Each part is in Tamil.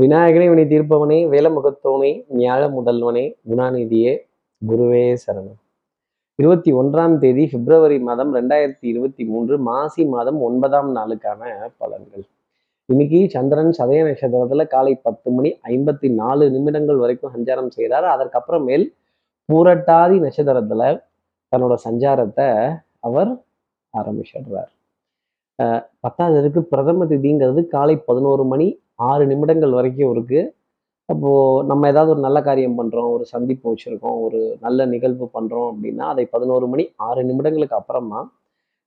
விநாயகனே வினை தீர்ப்பவனே வேலமுகத்தோனே ஞாழ முதல்வனே குணாநிதியே குருவே சரணம். இருபத்தி ஒன்றாம் தேதி பிப்ரவரி மாதம் ரெண்டாயிரத்தி இருபத்தி மூன்று மாசி மாதம் ஒன்பதாம் நாளுக்கான பலன்கள். இன்னைக்கு சந்திரன் சதய நட்சத்திரத்துல காலை பத்து மணி ஐம்பத்தி நாலு நிமிடங்கள் வரைக்கும் சஞ்சாரம் செய்கிறார் அதற்கப்புறமேல் பூரட்டாதி நட்சத்திரத்துல தன்னோட சஞ்சாரத்தை அவர் ஆரம்பிச்சிடுறார். பத்தாவது பிரதம திதிங்கிறது காலை பதினோரு மணி ஆறு நிமிடங்கள் வரைக்கும் இருக்குது அப்போது நம்ம ஏதாவது ஒரு நல்ல காரியம் பண்ணுறோம் ஒரு சந்திப்பு வச்சுருக்கோம் ஒரு நல்ல நிகழ்வு பண்ணுறோம் அப்படின்னா அதை பதினோரு மணி ஆறு நிமிடங்களுக்கு அப்புறமா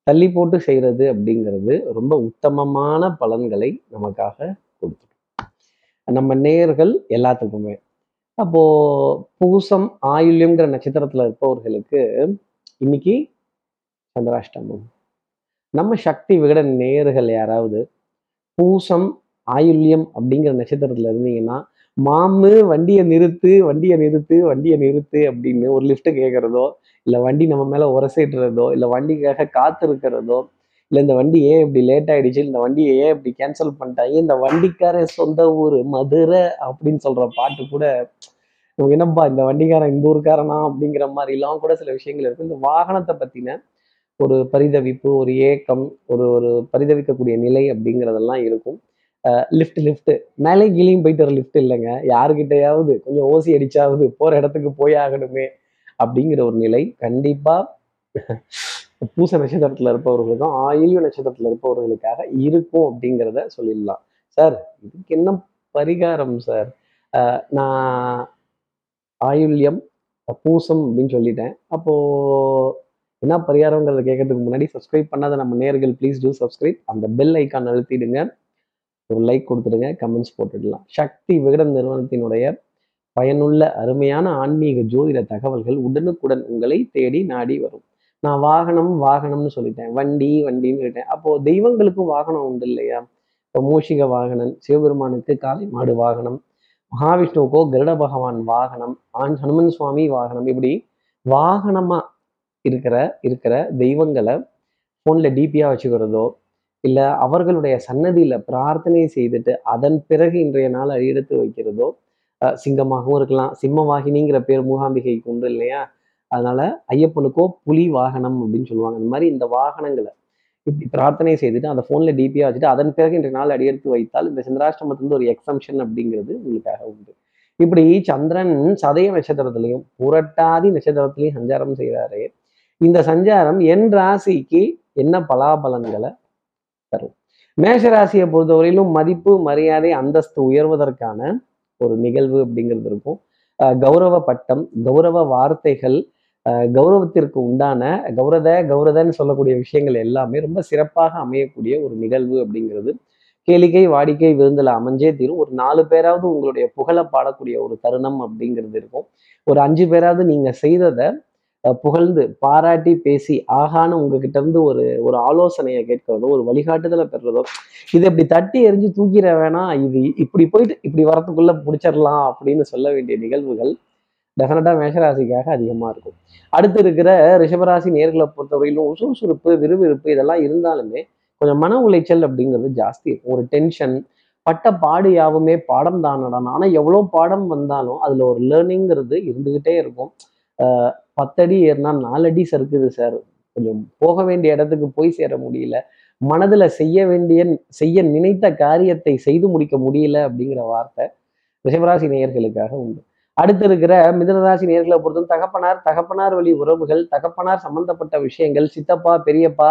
தள்ளி போட்டு செய்கிறது அப்படிங்கிறது ரொம்ப உத்தமமான பலன்களை நமக்காக கொடுத்துடும். நம்ம நேர்கள் எல்லாத்துக்குமே. அப்போது பூசம் ஆயுள்யங்கிற நட்சத்திரத்தில் இருப்பவர்களுக்கு இன்னைக்கு சந்திராஷ்டமம். நம்ம சக்தி விகட நேர்கள் யாராவது பூசம் ஆயுள்யம் அப்படிங்கிற நட்சத்திரத்துல இருந்தீங்கன்னா மாமு வண்டியை நிறுத்து வண்டியை நிறுத்து வண்டியை நிறுத்து அப்படின்னு ஒரு லிஃப்ட் கேட்கறதோ இல்லை வண்டி நம்ம மேல உரசிடுறதோ இல்லை வண்டிக்காக காத்திருக்கிறதோ இல்லை இந்த வண்டி ஏன் இப்படி லேட் ஆயிடுச்சு இந்த வண்டியை ஏன் இப்படி கேன்சல் பண்ணிட்டாங்க இந்த வண்டிக்காரன் சொந்த ஊர் மதுரை அப்படின்னு சொல்ற பாட்டு கூட என்னப்பா இந்த வண்டிக்காரன் இந்த ஊருக்காரனா? அப்படிங்கிற மாதிரிலாம் கூட சில விஷயங்கள் இருக்கு. இந்த வாகனத்தை பத்தின ஒரு பரிதவிப்பு ஒரு ஏக்கம் ஒரு ஒரு பரிதவிக்கக்கூடிய நிலை அப்படிங்கிறதெல்லாம் இருக்கும். லிஃப்ட் லிஃப்ட் மேலே கீழேயும் போயிட்டு வர லிஃப்ட் இல்லைங்க. யாருக்கிட்டையாவது கொஞ்சம் ஓசி அடிச்சாவது போகிற இடத்துக்கு போய் ஆகணுமே அப்படிங்கிற ஒரு நிலை. கண்டிப்பாக பூச நட்சத்திரத்தில் இருப்பவர்களுக்கும் ஆயுள்ய நட்சத்திரத்தில் இருப்பவர்களுக்காக இருக்கும் அப்படிங்கிறத சொல்லிடலாம். சார் இதுக்கு என்ன பரிகாரம் சார் நான் ஆயுள்யம் பூசம் அப்படின்னு சொல்லிட்டேன். அப்போது என்ன பரிகாரங்கிறத கேட்கறதுக்கு முன்னாடி சப்ஸ்கிரைப் பண்ணாத நம்ம நேர்கள் ப்ளீஸ் டூ சப்ஸ்கிரைப் அந்த பெல் ஐக்கான் அழுத்திடுங்க. ஒரு லைக் கொடுத்துடுங்க கமெண்ட்ஸ் போட்டுடலாம். சக்தி விகடன் நிறுவனத்தினுடைய பயனுள்ள அருமையான ஆன்மீக ஜோதிட தகவல்கள் உடனுக்குடன் உங்களை தேடி நாடி வரும். நான் வாகனம் வாகனம்னு சொல்லிட்டேன். வண்டி வண்டின்னு சொல்லிட்டேன். அப்போ தெய்வங்களுக்கும் வாகனம் உண்டு இல்லையா? இப்போ மூஷிக வாகனன் சிவபெருமானுக்கு காளை மாடு வாகனம் மகாவிஷ்ணுவுக்கோ கருட பகவான் வாகனம் ஆண் ஹனுமன் சுவாமி வாகனம் இப்படி வாகனமா இருக்கிற இருக்கிற தெய்வங்களை ஃபோனில் டிபியாக வச்சுக்கிறதோ இல்லை அவர்களுடைய சன்னதியில் பிரார்த்தனை செய்துட்டு அதன் பிறகு இன்றைய நாள் அடியெடுத்து வைக்கிறதோ சிங்கமாகவும் இருக்கலாம். சிம்மவாகினிங்கிற பேர் மூகாம்பிகைக்கு உண்டு இல்லையா? அதனால ஐயப்பனுக்கோ புலி வாகனம் அப்படின்னு சொல்லுவாங்க. இந்த மாதிரி இந்த வாகனங்களை இப்படி பிரார்த்தனை செய்துட்டு அந்த ஃபோனில் டிபியாக வச்சுட்டு அதன் பிறகு இன்றைய நாள் அடியெடுத்து வைத்தால் இந்த சந்திராஷ்டமத்திலிருந்து ஒரு எக்ஸம்ஷன் அப்படிங்கிறது உங்களுக்காக உண்டு. இப்படி சந்திரன் சதய நட்சத்திரத்திலையும் புரட்டாதி நட்சத்திரத்திலையும் சஞ்சாரம் செய்கிறாரு இந்த சஞ்சாரம் என் ராசிக்கு என்ன பலாபலன்களை தரும். மேஷராசியை பொறுத்தவரையிலும் மதிப்பு மரியாதை அந்தஸ்து உயர்வதற்கான ஒரு நிகழ்வு அப்படிங்கிறது இருக்கும். கௌரவ பட்டம் கௌரவ வார்த்தைகள் கௌரவத்திற்கு உண்டான கௌரத கௌரதன்னு சொல்லக்கூடிய விஷயங்கள் எல்லாமே ரொம்ப சிறப்பாக அமையக்கூடிய ஒரு நிகழ்வு அப்படிங்கிறது. கேளிக்கை வாடிக்கை விருந்தில் அமைஞ்சே தீரும். ஒரு நாலு பேராவது உங்களுடைய புகழை பாடக்கூடிய ஒரு தருணம் அப்படிங்கிறது இருக்கும். ஒரு அஞ்சு பேராவது நீங்க செய்ததை புகழ்ந்து பாராட்டி பேசி ஆகான்னு உங்ககிட்ட இருந்து ஒரு ஒரு ஆலோசனையை கேட்கிறதோ ஒரு வழிகாட்டுதலை பெறுறதோ இதை இப்படி தட்டி எரிஞ்சு தூக்கிட வேணாம் இது இப்படி போயிட்டு இப்படி வரத்துக்குள்ள பிடிச்சிடலாம் அப்படின்னு சொல்ல வேண்டிய நிகழ்வுகள் டெஃபினட்டா மேஷராசிக்காக அதிகமா இருக்கும். அடுத்து இருக்கிற ரிஷபராசி நேர்களை பொறுத்தவரையிலும் சுறுசுறுப்பு விறுவிறுப்பு இதெல்லாம் இருந்தாலுமே கொஞ்சம் மன உளைச்சல் அப்படிங்கிறது ஜாஸ்தி இருக்கும். ஒரு டென்ஷன் பட்ட பாடு யாவுமே பாடம் தானடான் ஆனால் எவ்வளோ பாடம் வந்தாலும் அதில் ஒரு லேர்னிங்கிறது இருந்துக்கிட்டே இருக்கும். பத்தடி ஏறினா நாலடி சறுக்குது சார் கொஞ்சம் போக வேண்டிய இடத்துக்கு போய் சேர முடியல. மனதில் செய்ய வேண்டிய செய்ய நினைத்த காரியத்தை செய்து முடிக்க முடியல அப்படிங்கிற வார்த்தை ரிஷபராசி நேயர்களுக்காக உண்டு. அடுத்து இருக்கிற மிதனராசி நேர்களை பொறுத்தும் தகப்பனார் தகப்பனார் வழி உறவுகள் தகப்பனார் சம்பந்தப்பட்ட விஷயங்கள் சித்தப்பா பெரியப்பா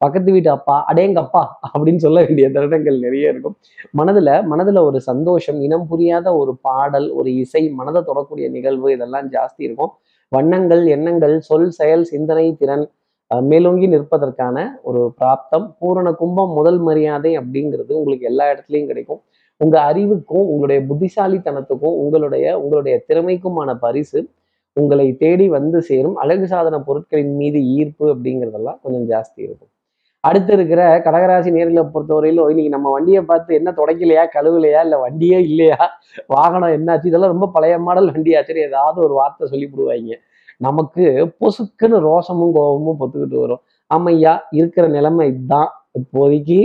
பக்கத்து வீட்டு அப்பா அடேங்கப்பா அப்படின்னு சொல்ல வேண்டிய தருணங்கள் நிறைய இருக்கும். மனதுல மனதுல ஒரு சந்தோஷம் இனம் புரியாத ஒரு பாடல் ஒரு இசை மனதை தொடக்கூடிய நிகழ்வு இதெல்லாம் ஜாஸ்தி இருக்கும். வண்ணங்கள் எண்ணங்கள் சொல் செயல் சிந்தனை திறன் மேலோங்கி நிற்பதற்கான ஒரு பிராப்தம். பூரண கும்பம் முதல் மரியாதை அப்படிங்கிறது உங்களுக்கு எல்லா இடத்துலையும் கிடைக்கும். உங்க அறிவுக்கும் உங்களுடைய புத்திசாலித்தனத்துக்கும் உங்களுடைய உங்களுடைய திறமைக்குமான பரிசு உங்களை தேடி வந்து சேரும். அழகு சாதன பொருட்களின் மீது ஈர்ப்பு அப்படிங்கிறதெல்லாம் கொஞ்சம் ஜாஸ்தி இருக்கும். அடுத்து இருக்கிற கடகராசி நேரில் பொறுத்தவரையிலும் இன்னைக்கு நம்ம வண்டியை பார்த்து என்ன தொடக்கலையா கழுவுலையா இல்லை வண்டியே இல்லையா வாகனம் என்னாச்சு இதெல்லாம் ரொம்ப பழைய மாடல் வண்டி ஆச்சு ஏதாவது ஒரு வார்த்தை சொல்லி விடுவாங்க நமக்கு பொசுக்குன்னு ரோஷமும் கோபமும் பொத்துக்கிட்டு வரும். ஆமையா இருக்கிற நிலைமை இதுதான் இப்போதைக்கு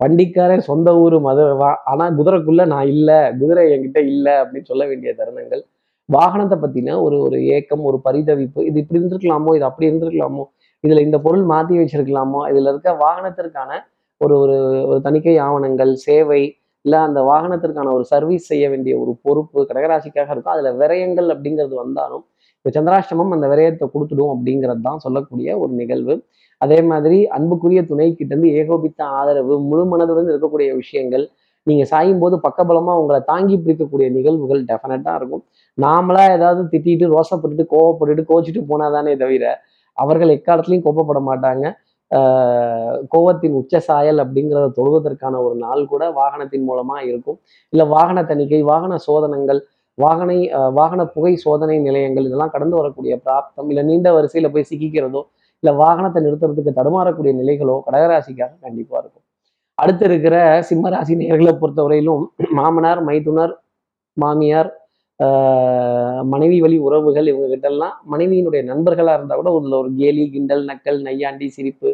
வண்டிக்காரன் சொந்த ஊர் மதுரை ஆனால் குதிரைக்குள்ளே நான் இல்லை குதிரை என்கிட்ட இல்லை அப்படின்னு சொல்ல வேண்டிய தருணங்கள். வாகனத்தை பற்றின ஒரு ஒரு ஏக்கம் ஒரு பரிதவிப்பு இது இப்படி இருந்திருக்கலாமோ இது அப்படி இருந்திருக்கலாமோ இதில் இந்த பொருள் மாற்றி வச்சிருக்கலாமா? இதில் இருக்க வாகனத்திற்கான ஒரு ஒரு ஒரு தணிக்கை ஆவணங்கள் சேவை இல்லை அந்த வாகனத்திற்கான ஒரு சர்வீஸ் செய்ய வேண்டிய ஒரு பொறுப்பு கடகராசிக்காக இருக்கும் அதில் விரயங்கள் அப்படிங்கிறது வந்தாலும் இப்போ சந்திராஷ்டமம் அந்த விரயத்தை கொடுத்துடும் அப்படிங்கிறது தான் சொல்லக்கூடிய ஒரு நிகழ்வு. அதே மாதிரி அன்புக்குரிய துணை கிட்டேருந்து ஏகோபித்த ஆதரவு முழு மனதுடன் இருக்கக்கூடிய விஷயங்கள் நீங்கள் சாயும் போது பக்கபலமாக உங்களை தாங்கி பிடிக்கக்கூடிய நிகழ்வுகள் டெஃபினட்டாக இருக்கும். நாமளாக ஏதாவது திட்டிட்டு ரோசப்பட்டுட்டு கோவப்பட்டுட்டு கோச்சிட்டு போனாதானே தவிர அவர்கள் எக்காலத்துலையும் கோபப்பட மாட்டாங்க. கோவத்தின் உச்ச சாயல் அப்படிங்கிறத தொழுவதற்கான ஒரு நாள் கூட வாகனத்தின் மூலமா இருக்கும். இல்லை வாகன தணிக்கை வாகன சோதனங்கள் வாகனை வாகன புகை சோதனை நிலையங்கள் இதெல்லாம் கடந்து வரக்கூடிய பிராப்தம் இல்லை நீண்ட வரிசையில் போய் சிக்கிக்கிறதோ இல்லை வாகனத்தை நிறுத்துறதுக்கு தடுமாறக்கூடிய நிலைகளோ கடகராசிக்காக கண்டிப்பாக இருக்கும். அடுத்து இருக்கிற சிம்மராசி நேர்களை பொறுத்தவரையிலும் மாமனார் மைத்துனர் மாமியார் மனைவி வழி உறவுகள் இவங்க கிட்டலாம். மனைவியினுடைய நண்பர்களா இருந்தா கூட உள்ள ஒரு கேலி கிண்டல் நக்கல் நையாண்டி சிரிப்பு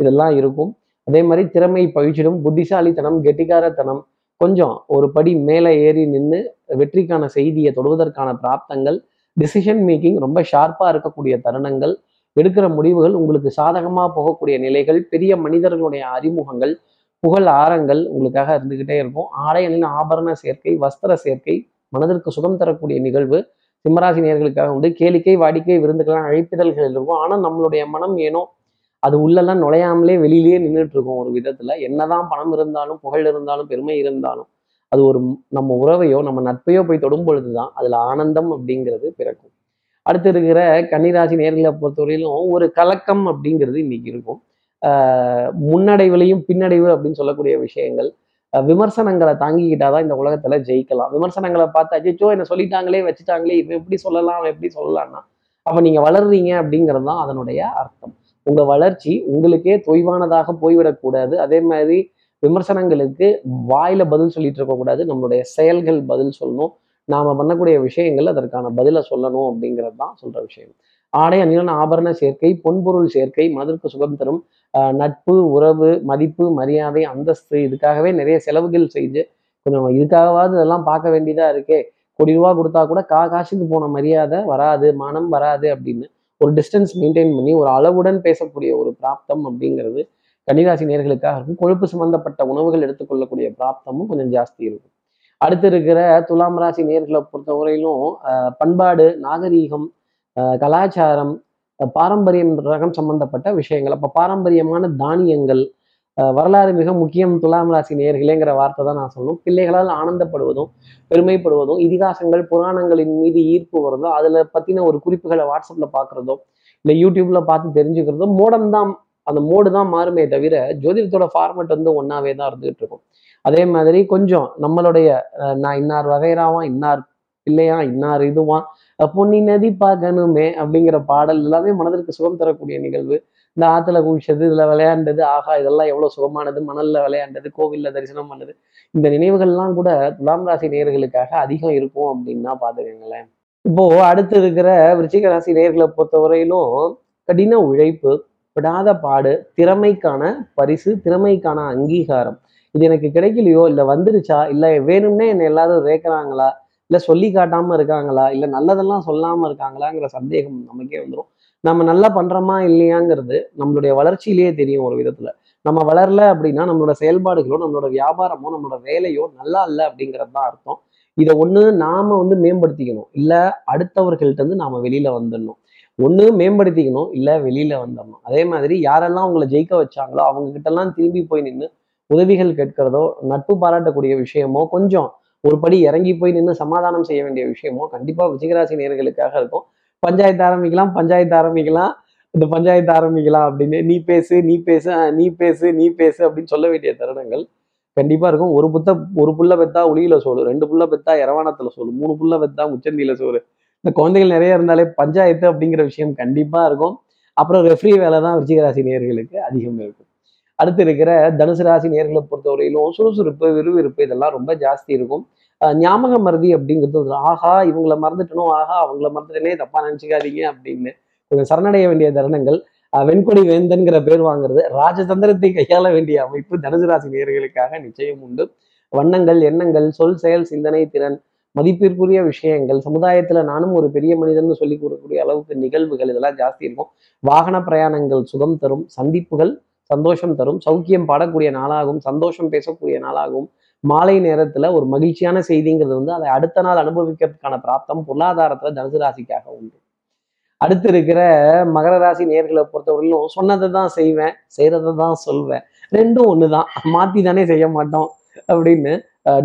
இதெல்லாம் இருக்கும். அதே மாதிரி திறமை பழிச்சிடும் புத்திசாலித்தனம் கெட்டிக்காரத்தனம் கொஞ்சம் ஒரு படி மேலே ஏறி நின்று வெற்றிக்கான செய்தியை தொடுவதற்கான பிராப்தங்கள் டிசிஷன் மேக்கிங் ரொம்ப ஷார்ப்பா இருக்கக்கூடிய தருணங்கள் எடுக்கிற முடிவுகள் உங்களுக்கு சாதகமா போகக்கூடிய நிலைகள் பெரிய மனிதர்களுடைய அறிமுகங்கள் புகழ் ஆரங்கள் உங்களுக்காக இருந்துகிட்டே இருக்கும். ஆடைகளின் ஆபரண சேர்க்கை வஸ்திர சேர்க்கை மனதிற்கு சுகம் தரக்கூடிய நிகழ்வு சிம்மராசி நேர்களுக்காக உண்டு. கேளிக்கை வாடிக்கை விருந்துக்கெல்லாம் அழைப்பிதழ்கள் இருக்கும் ஆனா நம்மளுடைய மனம் ஏனோ அது உள்ளெல்லாம் நுழையாமலே வெளியிலேயே நின்றுட்டு இருக்கும் ஒரு விதத்துல. என்னதான் பணம் இருந்தாலும் புகழ் இருந்தாலும் பெருமை இருந்தாலும் அது ஒரு நம்ம உறவையோ நம்ம நட்பையோ போய் தொடும் பொழுதுதான் அதுல ஆனந்தம் அப்படிங்கிறது பிறக்கும். அடுத்து இருக்கிற கன்னிராசி நேர்களை பொறுத்தவரையிலும் ஒரு கலக்கம் அப்படிங்கிறது இன்னைக்கு இருக்கும். ஆஹ் முன்னடைவுலையும் பின்னடைவு அப்படின்னு சொல்லக்கூடிய விஷயங்கள். விமர்சனங்களை தாங்கிக்கிட்டாதான் இந்த உலகத்துல ஜெயிக்கலாம். விமர்சனங்களை பார்த்து அஜிச்சோ என்ன சொல்லிட்டாங்களே வச்சுட்டாங்களே இவன் எப்படி சொல்லலாம் அவன் எப்படி சொல்லலாம்னா அப்ப நீங்க வளர்றீங்க அப்படிங்கிறது தான் அதனுடைய அர்த்தம். உங்க வளர்ச்சி உங்களுக்கே தொய்வானதாக போய்விடக்கூடாது. அதே மாதிரி விமர்சனங்களுக்கு வாயில பதில் சொல்லிட்டு இருக்கக்கூடாது. நம்மளுடைய செயல்கள் பதில் சொல்லணும். நாம பண்ணக்கூடிய விஷயங்கள் அதற்கான பதிலை சொல்லணும் அப்படிங்கிறது தான் சொல்ற விஷயம். ஆடை அணிலன் ஆபரண சேர்க்கை பொன்பொருள் சேர்க்கை மனதிற்கு சுகம் தரும் நட்பு உறவு மதிப்பு மரியாதை அந்தஸ்து இதுக்காகவே நிறைய செலவுகள் செஞ்சு கொஞ்சம் இதுக்காகவாவது இதெல்லாம் பார்க்க வேண்டியதா இருக்கே. கோடி ரூபா கொடுத்தா கூட கா காசுக்கு போன மரியாதை வராது மனம் வராது அப்படின்னு ஒரு டிஸ்டன்ஸ் மெயின்டைன் பண்ணி ஒரு அளவுடன் பேசக்கூடிய ஒரு பிராப்தம் அப்படிங்கிறது கன்னிராசி நேர்களுக்காக இருக்கும். கொழுப்பு சம்பந்தப்பட்ட உணவுகள் எடுத்துக்கொள்ளக்கூடிய பிராப்தமும் கொஞ்சம் ஜாஸ்தி இருக்கும். அடுத்து இருக்கிற துலாம் ராசி நேர்களை பொறுத்தவரையிலும் பண்பாடு நாகரீகம் கலாச்சாரம் பாரம்பரியம் ரகம் சம்பந்தப்பட்ட விஷயங்கள். அப்போ பாரம்பரியமான தானியங்கள் வரலாறு மிக முக்கியம் துலாம் ராசி நேர்களேங்கிற வார்த்தை தான் நான் சொல்லணும். பிள்ளைகளால் ஆனந்தப்படுவதும் பெருமைப்படுவதும் இதிகாசங்கள் புராணங்களின் மீது ஈர்ப்பு வருதோ அதில் பற்றின ஒரு குறிப்புகளை வாட்ஸ்அப்ல பார்க்குறதோ இல்லை யூடியூப்ல பார்த்து தெரிஞ்சுக்கிறதோ மோடம் தான் அந்த மோடு தான் மாறுமே தவிர ஜோதிடத்தோட ஃபார்மெட் வந்து ஒன்னாவே தான் இருந்துகிட்டு இருக்கும் அதே மாதிரி கொஞ்சம் நம்மளுடைய அஹ், நான் இன்னார் வகைராவான் இன்னார் பிள்ளையா இன்னார் இதுவான் பொன்னி நதி பார்க்கணுமே அப்படிங்கிற பாடல் எல்லாமே மனதிற்கு சுகம் தரக்கூடிய நிகழ்வு. இந்த ஆற்றுல குளிச்சது இதில் விளையாண்டது ஆகா இதெல்லாம் எவ்வளோ சுகமானது மணல்ல விளையாண்டது கோவில்ல தரிசனம் பண்ணது. இந்த நினைவுகள்லாம் கூட துலாம் ராசி நேயர்களுக்காக அதிகம் இருக்கும் அப்படின்னா பார்த்துக்கங்களேன் இப்போ அடுத்து இருக்கிற விருச்சிக ராசி நேர்களை பொறுத்தவரையிலும் கடின உழைப்பு விடாத பாடு திறமைக்கான பரிசு திறமைக்கான அங்கீகாரம். இது எனக்கு கிடைக்கலையோ இல்லை வந்துருச்சா இல்லை வேணும்னே என்னை எல்லாரும் ரேக்கிறாங்களா இல்லை சொல்லி காட்டாம இருக்காங்களா? இல்லை நல்லதெல்லாம் சொல்லாமல் இருக்காங்களாங்கிற சந்தேகம் நமக்கே வந்துடும் நம்ம நல்லா பண்ணுறோமா இல்லையாங்கிறது நம்மளுடைய வளர்ச்சியிலேயே தெரியும் ஒரு விதத்தில். நம்ம வளரல அப்படின்னா நம்மளோட செயல்பாடுகளோ நம்மளோட வியாபாரமோ நம்மளோட வேலையோ நல்லா இல்லை அப்படிங்கிறது தான் அர்த்தம். இதை ஒன்று நாம வந்து மேம்படுத்திக்கணும். இல்லை அடுத்தவர்கள்ட்ட இருந்து நாம வெளியில் வந்துடணும். ஒன்று மேம்படுத்திக்கணும். இல்லை வெளியில் வந்துடணும். அதே மாதிரி யாரெல்லாம் உங்களை ஜெயிக்க வச்சாங்களோ அவங்க கிட்டலாம் திரும்பி போய் நின்று உதவிகள் கேட்கிறதோ நட்பு பாராட்டக்கூடிய விஷயமோ கொஞ்சம் ஒரு படி இறங்கி போய் நின்று சமாதானம் செய்ய வேண்டிய விஷயமோ கண்டிப்பா விஜயராசி நேர்களுக்காக இருக்கும். பஞ்சாயத்து ஆரம்பிக்கலாம் பஞ்சாயத்து ஆரம்பிக்கலாம் இந்த பஞ்சாயத்து ஆரம்பிக்கலாம் அப்படின்னு நீ பேசு நீ பேசு நீ பேசு நீ பேசு அப்படின்னு சொல்ல வேண்டிய தருணங்கள் கண்டிப்பா இருக்கும். ஒரு புத்த ஒரு புள்ள பெத்தா உளியில சோறு ரெண்டு புள்ள பெத்தா இரவானத்துல சோறு மூணு புள்ள பெத்தா முச்சந்தியில சோறு. இந்த குழந்தைகள் நிறைய இருந்தாலே பஞ்சாயத்து அப்படிங்கிற விஷயம் கண்டிப்பா இருக்கும். அப்புறம் ரெஃப்ரி வேலை தான் விருச்சிக நேர்களுக்கு அதிகம் இருக்கும். அடுத்து இருக்கிற தனுசு ராசி நேர்களை பொறுத்தவரையிலும் சுறுசுறுப்பு விறுவிறுப்பு இதெல்லாம் ரொம்ப ஜாஸ்தி இருக்கும். ஞாபக மருதி அப்படிங்கிறது ஆஹா இவங்கள மறந்துட்டனும் ஆஹா அவங்கள மறந்துட்டனே தப்பா நினைச்சுக்காதீங்க அப்படின்னு. கொஞ்சம் சரணடைய வேண்டிய தருணங்கள். வெண்கொடி வேந்தன்கிற பேர் வாங்குறது. ராஜதந்திரத்தை கையாள வேண்டிய அமைப்பு தனுசு ராசி நேர்களுக்காக நிச்சயம் உண்டு. வண்ணங்கள் எண்ணங்கள் சொல் செயல் சிந்தனை திறன் மதிப்பிற்குரிய விஷயங்கள். சமுதாயத்துல நானும் ஒரு பெரிய மனிதன் சொல்லி கூறக்கூடிய அளவுக்கு நிகழ்வுகள் இதெல்லாம் ஜாஸ்தி இருக்கும். வாகன பிரயாணங்கள் சுகம் தரும். சந்திப்புகள் சந்தோஷம் தரும். சௌக்கியம் பாடக்கூடிய நாளாகும். சந்தோஷம் பேசக்கூடிய நாளாகும். மாலை நேரத்துல ஒரு மகிழ்ச்சியான செய்திங்கிறது வந்து அதை அடுத்த நாள் அனுபவிக்கிறதுக்கான பிராப்தம் பொருளாதாரத்துல தனுசு ராசிக்காக உண்டு. அடுத்து இருக்கிற மகர ராசி நேர்களை பொறுத்தவரையிலும் சொன்னதை தான் செய்வேன் செய்யறதை தான் சொல்வேன். ரெண்டும் ஒண்ணுதான். மாத்தி தானே செய்ய மாட்டோம் அப்படின்னு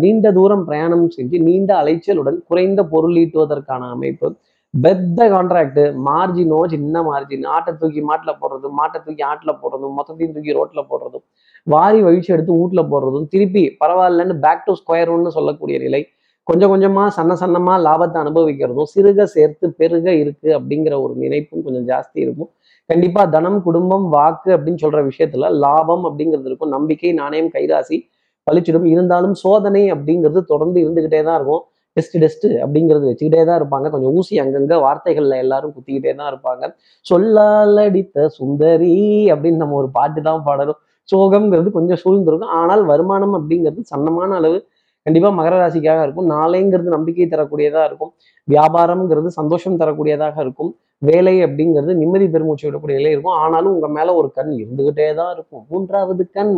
நீண்ட தூரம் பிரயாணம் செஞ்சு நீண்ட அலைச்சலுடன் குறைந்த பொருள் ஈட்டுவதற்கான அமைப்பு பெத்த கான்ட்ராக்ட் மார்ஜினோ சின்ன மார்ஜின் ஆட்டை தூக்கி மாட்டில் போடுறதும் மாட்டை தூக்கி ஆட்டில் போடுறதும் மொத்தத்தையும் தூக்கி ரோட்ல போடுறதும் வாரி வழிச்சு எடுத்து வீட்டில் போடுறதும் திருப்பி பரவாயில்லன்னு பேக் டு ஸ்கொயர் ஒன்னு சொல்லக்கூடிய நிலை கொஞ்சம் கொஞ்சமா சன்ன சன்னமா லாபத்தை அனுபவிக்கிறதும் சிறுக சேர்த்து பெருக இருக்கு அப்படிங்கிற ஒரு நினைப்பும் கொஞ்சம் ஜாஸ்தி இருக்கும். கண்டிப்பா தனம் குடும்பம் வாக்கு அப்படின்னு சொல்ற விஷயத்துல லாபம் அப்படிங்கிறது இருக்கும். நம்பிக்கை நாணயம் கைராசி பழிச்சிடும். இருந்தாலும் சோதனை அப்படிங்கிறது தொடர்ந்து இருந்துகிட்டே தான் இருக்கும். டெஸ்ட் டெஸ்ட் அப்படிங்கிறது வச்சுக்கிட்டே தான் இருப்பாங்க. கொஞ்சம் ஊசி அங்கங்க வார்த்தைகள்ல எல்லாரும் குத்திக்கிட்டே தான் இருப்பாங்க. சொல்லாலடித்த சுந்தரி அப்படின்னு நம்ம ஒரு பாட்டு தான் பாடணும். சோகம்ங்கிறது கொஞ்சம் சூழ்ந்திருக்கும். ஆனால் வருமானம் அப்படிங்கிறது சன்னமான அளவு கண்டிப்பா மகர ராசிக்காக இருக்கும். நாளைங்கிறது நம்பிக்கை தரக்கூடியதா இருக்கும். வியாபாரம்ங்கிறது சந்தோஷம் தரக்கூடியதாக இருக்கும். வேலை அப்படிங்கிறது நிம்மதி பெருமூச்சு விடக்கூடிய நிலை இருக்கும். ஆனாலும் உங்க மேல ஒரு கண் இருந்துகிட்டே தான் இருக்கும். மூன்றாவது கண்.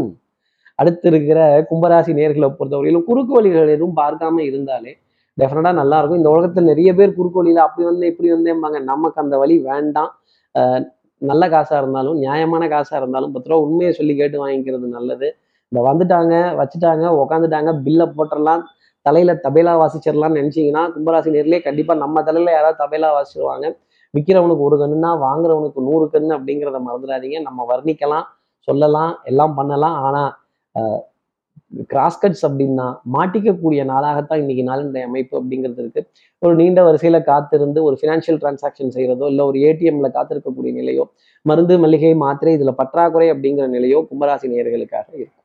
அடுத்து இருக்கிற கும்பராசி நேர்களை பொறுத்தவரையிலும் குறுக்கு வழிகள் எதுவும் பார்க்காம இருந்தாலே டெஃபினட்டாக நல்லா இருக்கும். இந்த உலகத்தில் நிறைய பேர் குறுக்கோளியில் அப்படி வந்தேன் இப்படி வந்தேம்பாங்க. நமக்கு அந்த வழி வேண்டாம். நல்ல காசா இருந்தாலும் நியாயமான காசாக இருந்தாலும் பத்து ரூபா உண்மையை சொல்லி கேட்டு வாங்கிக்கிறது நல்லது. இந்த வந்துட்டாங்க வச்சுட்டாங்க உக்காந்துட்டாங்க பில்லை போட்டுடலாம் தலையில் தபேலா வாசிச்சிடலாம்னு நினைச்சீங்கன்னா கும்பராசி நேர்லேயே கண்டிப்பாக நம்ம தலையில் யாராவது தபேலா வாசிச்சிருவாங்க. விற்கிறவனுக்கு ஒரு கண்ணுனா வாங்குறவனுக்கு நூறு கண்ணு அப்படிங்கிறத மறந்துடாதீங்க. நம்ம வர்ணிக்கலாம் சொல்லலாம் எல்லாம் பண்ணலாம். ஆனால் கிராஸ்கட்ஸ் அப்படின்னா மாட்டிக்கக்கூடிய நாளாகத்தான் இன்னைக்கு நாளினுடைய அமைப்பு அப்படிங்கிறது இருக்கு. ஒரு நீண்ட வரிசையில காத்திருந்து ஒரு ஃபினான்ஷியல் டிரான்சாக்ஷன் செய்யறதோ இல்லை ஒரு ஏடிஎம்ல காத்திருக்கக்கூடிய நிலையோ மருந்து மளிகை மாத்திரை இதுல பற்றாக்குறை அப்படிங்கிற நிலையோ கும்பராசி நேர்களுக்காக இருக்கும்.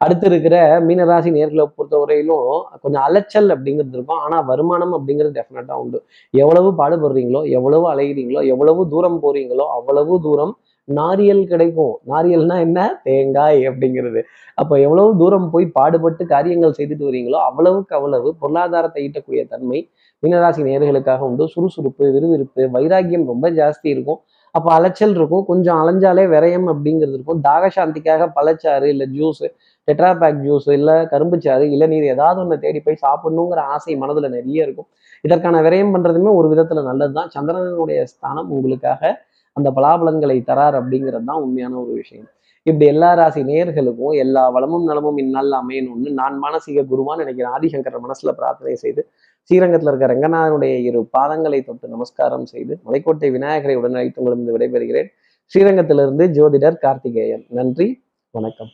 அடுத்து இருக்கிற மீனராசி நேர்களை பொறுத்தவரையிலும் கொஞ்சம் அலைச்சல் அப்படிங்கிறது இருக்கும். ஆனா வருமானம் அப்படிங்கிறது டெஃபினட்டா உண்டு. எவ்வளவு பாடுபடுறீங்களோ எவ்வளவு அலைகிறீங்களோ எவ்வளவு தூரம் போறீங்களோ அவ்வளவு தூரம் நாரியல் கிடைக்கும். நாரியல்னா என்ன? தேங்காய் அப்படிங்கிறது. அப்போ எவ்வளவு தூரம் போய் பாடுபட்டு காரியங்கள் செய்துட்டு வரீங்களோ அவ்வளவுக்கு அவ்வளவு பொருளாதாரத்தை ஈட்டக்கூடிய தன்மை மீனராசி நேர்களுக்காக உண்டு. சுறுசுறுப்பு விறுவிறுப்பு வைராக்கியம் ரொம்ப ஜாஸ்தி இருக்கும். அப்போ அலைச்சல் இருக்கும். கொஞ்சம் அலைஞ்சாலே விரயம் அப்படிங்கிறது இருக்கும். தாகசாந்திக்காக பழச்சாறு இல்லை ஜூஸு டெட்ராபேக் ஜூஸ் இல்லை கரும்புச்சாறு இளநீர் ஏதாவது ஒன்று தேடி போய் சாப்பிடணுங்கிற ஆசை மனதில் நிறைய இருக்கும். இதற்கான விரயம் பண்ணுறதுமே ஒரு விதத்தில் நல்லது தான் சந்திரனுடைய ஸ்தானம் உங்களுக்காக அந்த பலாபலன்களை தரார் அப்படிங்கிறது தான் உண்மையான ஒரு விஷயம். இப்படி எல்லா ராசி நேர்களுக்கும் எல்லா வளமும் நலமும் இந்நாளில் அமையணும்னு நான் மானசீக குருவான்னு நினைக்கிறேன். ஆதிசங்கர மனசுல பிரார்த்தனை செய்து ஸ்ரீரங்கத்தில் இருக்க ரங்கநாதனுடைய இரு பாதங்களை தொட்டு நமஸ்காரம் செய்து மலைக்கோட்டை விநாயகரை உடன் வைத்து உங்களிடம் விடைபெறுகிறேன். ஸ்ரீரங்கத்திலிருந்து ஜோதிடர் கார்த்திகேயன். நன்றி வணக்கம்.